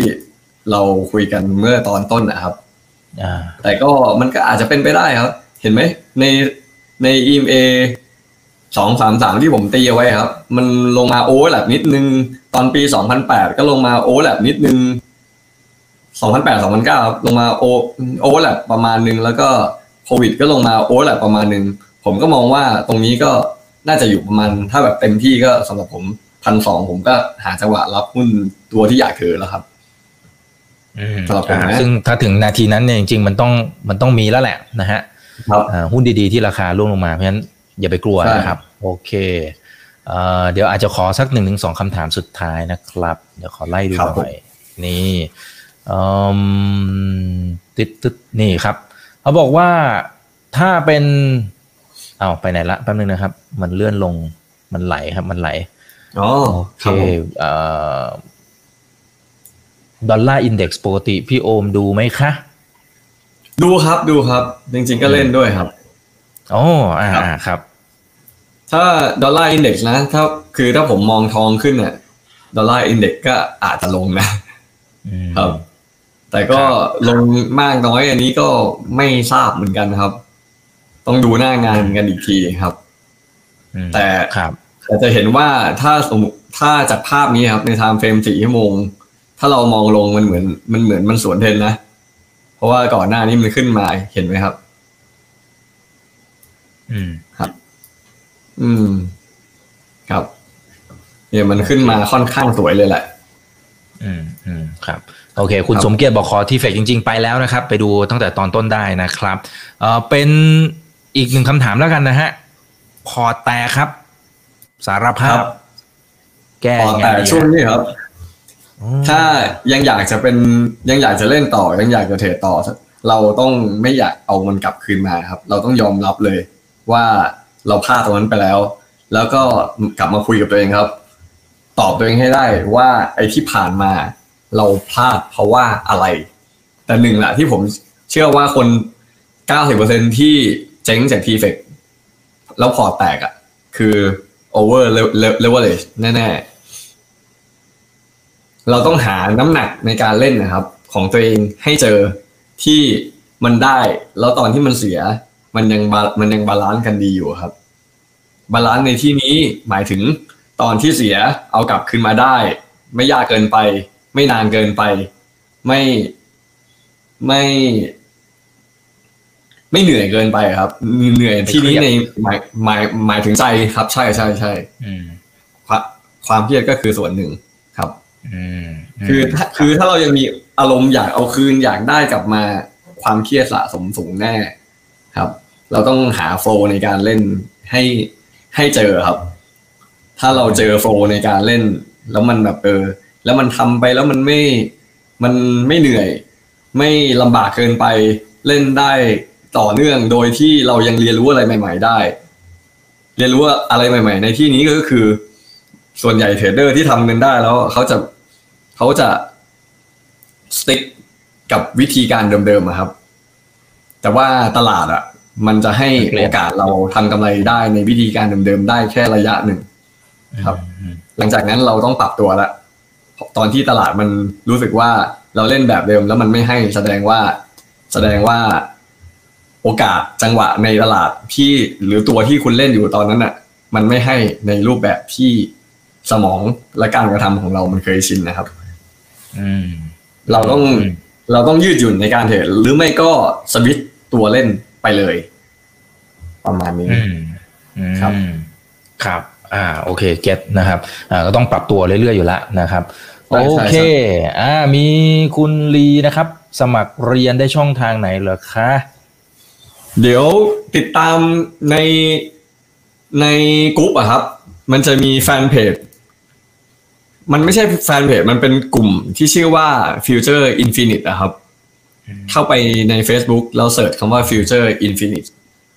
เราคุยกันเมื่อตอนต้นนะครับอ่า แต่ก็มันก็อาจจะเป็นไปได้ครับ เห็นไหมในใน EMA สองสามสามที่ผมตีเอาไว้ครับ มันลงมา overlap นิดนึง ตอนปีสองพันแปดก็ลงมา overlap นิดนึงสองพันแปดสองพันเก้าลงมาโอโอเวอร์แลบประมาณนึง แล้วก็โควิด ก็ลงมาโอเวอร์แลบประมาณนึง ผมก็มองว่าตรงนี้ก็น่าจะอยู่ประมาณ ถ้าแบบเต็มที่ก็สำหรับผมพันสองผมก็หาจังหวะรับหุ้นตัวที่อยากถือแล้วครับ สำหรับผมนะอ่าซึ่งถ้าถึงนาทีนั้นเนี่ยจริงๆมันต้องมันต้องมีแล้วแหละนะฮะครับอ่าหุ้นดีๆที่ราคาร่วงลงมาเพราะฉะนั้นอย่าไปกลัวใช่นะครับ โอเคเอ่อเดี๋ยวอาจจะขอสักหนึ่งถึงสองคำถามสุดท้ายนะครับ เดี๋ยวขอไล่ดูหน่อย นี่อืมติดติดนี่ครับ เขาบอกว่าถ้าเป็นเอาวไปไหนละแป๊บนึงนะครับ มันเลื่อนลงมันไหลครับ มันไหลอ๋อโอเคครับผมเอ่อ ดอลลาร์อินเด็กซ์ปกติพี่โอมดูไหมคะ ดูครับดูครับ จริง ๆ ก็เล่นด้วยครับอ๋ออ่าครับอ่าครับ ถ้าดอลลาร์อินเด็กซ์นะถ้าคือถ้าผมมองทองขึ้นเนี่ย dollar index ก็อาจจะลงนะอืมครับ แต่ก็ลงมากน้อยอันนี้ก็ไม่ทราบเหมือนกันครับ ต้องดูหน้างานกันอีกทีครับอืมแต่ครับแต่จะเห็นว่าถ้าสมมติถ้าจากภาพนี้ครับ ใน time frame สี่ชั่วโมง ถ้าเรามองลงมันเหมือน มันเหมือนมันสวนเทรนนะ เพราะว่าก่อนหน้านี้มันขึ้นมาเห็นไหมครับ อืมอืม ครับ เนี่ยมันขึ้นมาค่อนข้างสวยเลยแหละ อืมอืมครับโอเค คุณครับสมเกียรติบอกขอที่เฟกจริง ๆ ไปแล้วนะครับ ไปดูตั้งแต่ตอนต้นได้นะครับ เอ่อเป็นอีกหนึ่งคำถามแล้วกันนะฮะพอร์ตแตกครับ สารภาคพรับแก้พอยังไงแต่ดีช่วงนี้ครับอืม ถ้ายังอยากจะเป็นยังอยากจะเล่นต่อ ยังอยากจะเทรดต่อ เราต้องไม่อยากเอามันกลับคืนมาครับ เราต้องยอมรับเลยว่าเราพลาดตรงนั้นไปแล้ว แล้วก็กลับมาคุยกับตัวเองครับ ตอบตัวเองให้ได้ว่าไอ้ที่ผ่านมา เราพลาดเพราะว่าอะไร แต่หนึ่งแหละที่ผมเชื่อว่าคน90%ที่เจ๊งจากทีเฟกแล้วพอแตกอะ่ะ คือ over leverage แน่ๆ เราต้องหาน้ำหนักในการเล่นนะครับ ของตัวเองให้เจอที่มันได้ แล้วตอนที่มันเสีย มันยังบามันยัง balance กันดีอยู่ครับ balance ในที่นี้หมายถึงตอนที่เสียเอากลับคืนมาได้ ไม่ยากเกินไป ไม่นานเกินไป ไม่ไม่ ไม่เหนื่อยเกินไปครับ เหนื่อยที่นี้ในหมายหมายหมายถึงใจครับ ใช่ใช่ใช่อืมความความเครียดก็คือส่วนหนึ่ง ครับอืมมคือถ้าคือถ้าเรายังมีอารมณ์อยากเอาคืนอยากได้กลับมาความเครียดสะสมสูงแน่ครับ เราต้องหาโฟลว์ในการเล่นให้ให้เจอครับ ถ้าเราเจอโฟลว์ในการเล่น แล้วมันแบบเออ แล้วมันทำไปแล้วมันไม่มันไม่เหนื่อย ไม่ลำบากเกินไปเล่นได้ต่อเนื่องโดยที่เรายังเรียนรู้อะไรใหม่ ๆ ได้ เรียนรู้ว่าอะไรใหม่ ๆ ในที่นี้ก็คือ ส่วนใหญ่เทรดเดอร์ที่ทำเงินได้แล้วเขาจะ เขาจะสติ๊กกับวิธีการเดิมๆอะครับ แต่ว่าตลาดอะมันจะให้โอกาสเราทำกำไรได้ในวิธีการเดิมๆได้แค่ระยะหนึ่งครับอืมหลังจากนั้นเราต้องปรับตัวละตอนที่ตลาดมันรู้สึกว่าเราเล่นแบบเดิมแล้วมันไม่ให้แสดงว่าแสดงว่าโอกาสจังหวะในตลาดที่หรือตัวที่คุณเล่นอยู่ตอนนั้นอะ มันไม่ให้ในรูปแบบที่สมองและการกระทำของเรามันเคยชินนะครับอืม เราต้องอืมเราต้องยืดหยุ่นในการเทรดหรือไม่ก็สวิตช์ตัวเล่นไปเลย ประมาณนี้อืมอืมครับครับ อ่า โอเคเก็ตนะครับ อ่า ก็ต้องปรับตัวเรื่อยๆอยู่แล้วนะครับใช่โอใช่เค อ่า มีคุณลีนะครับ สมัครเรียนได้ช่องทางไหนเหรอคะ เดี๋ยวติดตามในในกลุ่มอะครับ มันจะมีแฟนเพจ มันไม่ใช่แฟนเพจมันเป็นกลุ่มที่ชื่อว่า Future Infinite อะครับ เข้าไปใน Facebook แล้วเสิร์ชคำว่า Future Infinite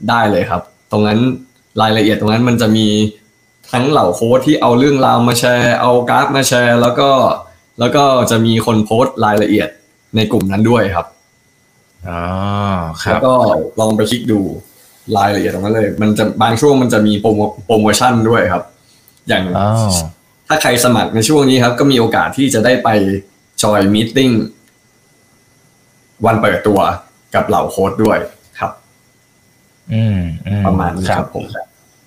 ได้เลยครับ ตรงนั้นรายละเอียดตรงนั้นมันจะมีทั้งเหล่าโค้ชที่เอาเรื่องราวมาแชร์ เอากราฟมาแชร์ แล้วก็แล้วก็จะมีคนโพสต์รายละเอียดในกลุ่มนั้นด้วยครับอ๋อครับแล้วก็ลองไปคลิกดูรายละเอียดตรงนั้นเลย มันจะบางช่วงมันจะมีโปรโมโปรโมชั่นด้วยครับ อย่างอ๋อ ถ้าใครสมัครในช่วงนี้ครับ ก็มีโอกาสที่จะได้ไป join meetingวันเปิดตัวกับเหล่าโค้ดด้วยครับ อืมอืประมาณนี้ครับผม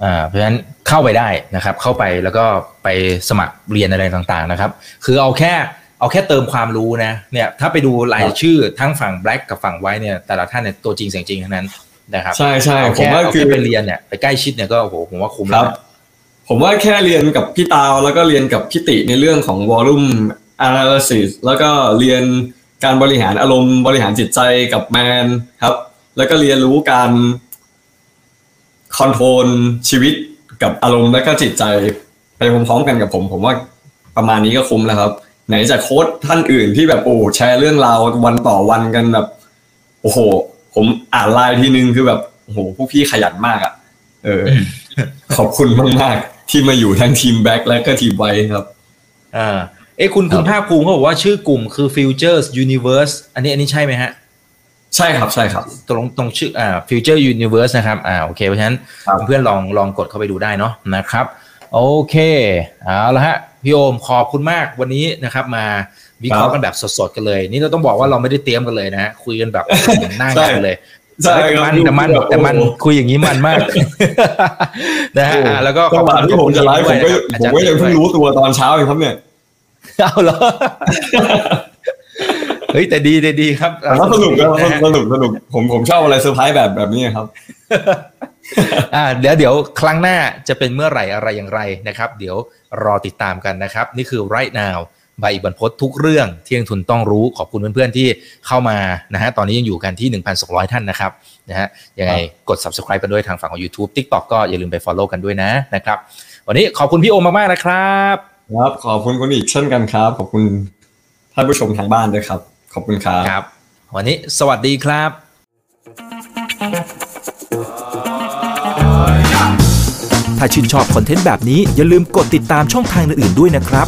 อ่าเพราะฉะนั้นเข้าไปได้นะครับ เข้าไปแล้วก็ไปสมัครเรียนอะไรต่างๆนะครับ คือเอาแค่เอาแค่เติมความรู้นะ เนี่ย ถ้าไปดูรายชื่อทั้งฝั่ง black กับฝั่ง white เนี่ย แต่ละท่านเนี่ยตัวจริงเสียงจริงทั้งนั้นนะครับ ใช่ใช่เอาผมแค่ว่าเอาคืแค่อไปเรียนเนี่ยไปใกล้ชิดเนี่ยก็โอ้โหผมว่าคุ้มคแล้รัวบนะ ผมว่าแค่เรียนกับพี่ตาวแล้วก็เรียนกับพี่ติในเรื่องของ volume analysis แล้วก็เรียนการบริหารอารมณ์บริหารจิตใจกับแมนครับ แล้วก็เรียนรู้การ control ชีวิตกับอารมณ์และก็จิตใจไปพร้อมๆกันกับผม ผมว่าประมาณนี้ก็คุ้มแล้วครับ ไหนจะโค้ชท่านอื่นที่แบบโอ้แชร์เรื่องราววันต่อวันกันแบบ โอ้โห ผมอ่านไลน์ทีนึงคือแบบโอ้โหพวกพี่ขยันมากอะ เออ ขอบคุณมากๆ ที่มาอยู่ทั้งทีมแบ็กและก็ทีมไวท์ครับอ่าเอ้คุณคุณภาคภูมิเขาบอกว่าชื่อกลุ่มคือ Futures Universe อันนี้อันนี้ใช่ไหมฮะ ใช่ครับใช่ครับ ตรงตรงชื่ออ่า Future Universe นะครับอ่าโอเคเพราะฉะนั้นครับเพื่อนๆลองลองกดเข้าไปดูได้เนาะนะครับ โอเคเอาละฮะพี่โอมขอบคุณมากวันนี้นะครับ มาวิเคราะห์กันแบบสดๆกันเลย นี่เราต้องบอกว่าเราไม่ได้เตรียมกันเลยนะฮะคุยกันแบบหน้างานเลย ใช่ครับมันแต่มันแต่มันคุยอย่างนี้มันมากนะฮะอ่าแล้วก็ขจัอบงหวะคุณที่ผมจะไลฟ์ผมก็ด้วยผมก็ยังเพิ่งรู้ตัวตอนเช้าเองครับเนี่ยเอาเหรอเฮ้ยแต่ดีแต่ดีครับแต่ว่าสนุกนะนะฮะสนุกสนุกผมผมชอบอะไรเซอร์ไพรส์แบบแบบนี้ครับอ่าเดี๋ยวเดี๋ยวครั้งหน้าจะเป็นเมื่อไหร่อะไรอย่างไรนะครับ เดี๋ยวรอติดตามกันนะครับ นี่คือ right now ใบอีกบรรพตทุกเรื่องที่นักทุนต้องรู้ขอบคุณเพื่อนๆที่เข้ามานะฮะตอนนี้ยังอยู่กันที่ 1,200 ท่านนะครับนะฮะยังไงกด subscribe กันด้วยทางฝั่งของ YouTube TikTok ก็อย่าลืมไป follow กันด้วยนะนะครับ วันนี้ขอบคุณพี่โอมมากๆนะครับครับขอบคุณคุณอีกเช่นกันครับ ขอบคุณท่านผู้ชมทางบ้านด้วยครับ ขอบคุณครับครับ วันนี้สวัสดีครับ ถ้าชื่นชอบคอนเทนต์แบบนี้อย่าลืมกดติดตามช่องทางอื่นๆด้วยนะครับ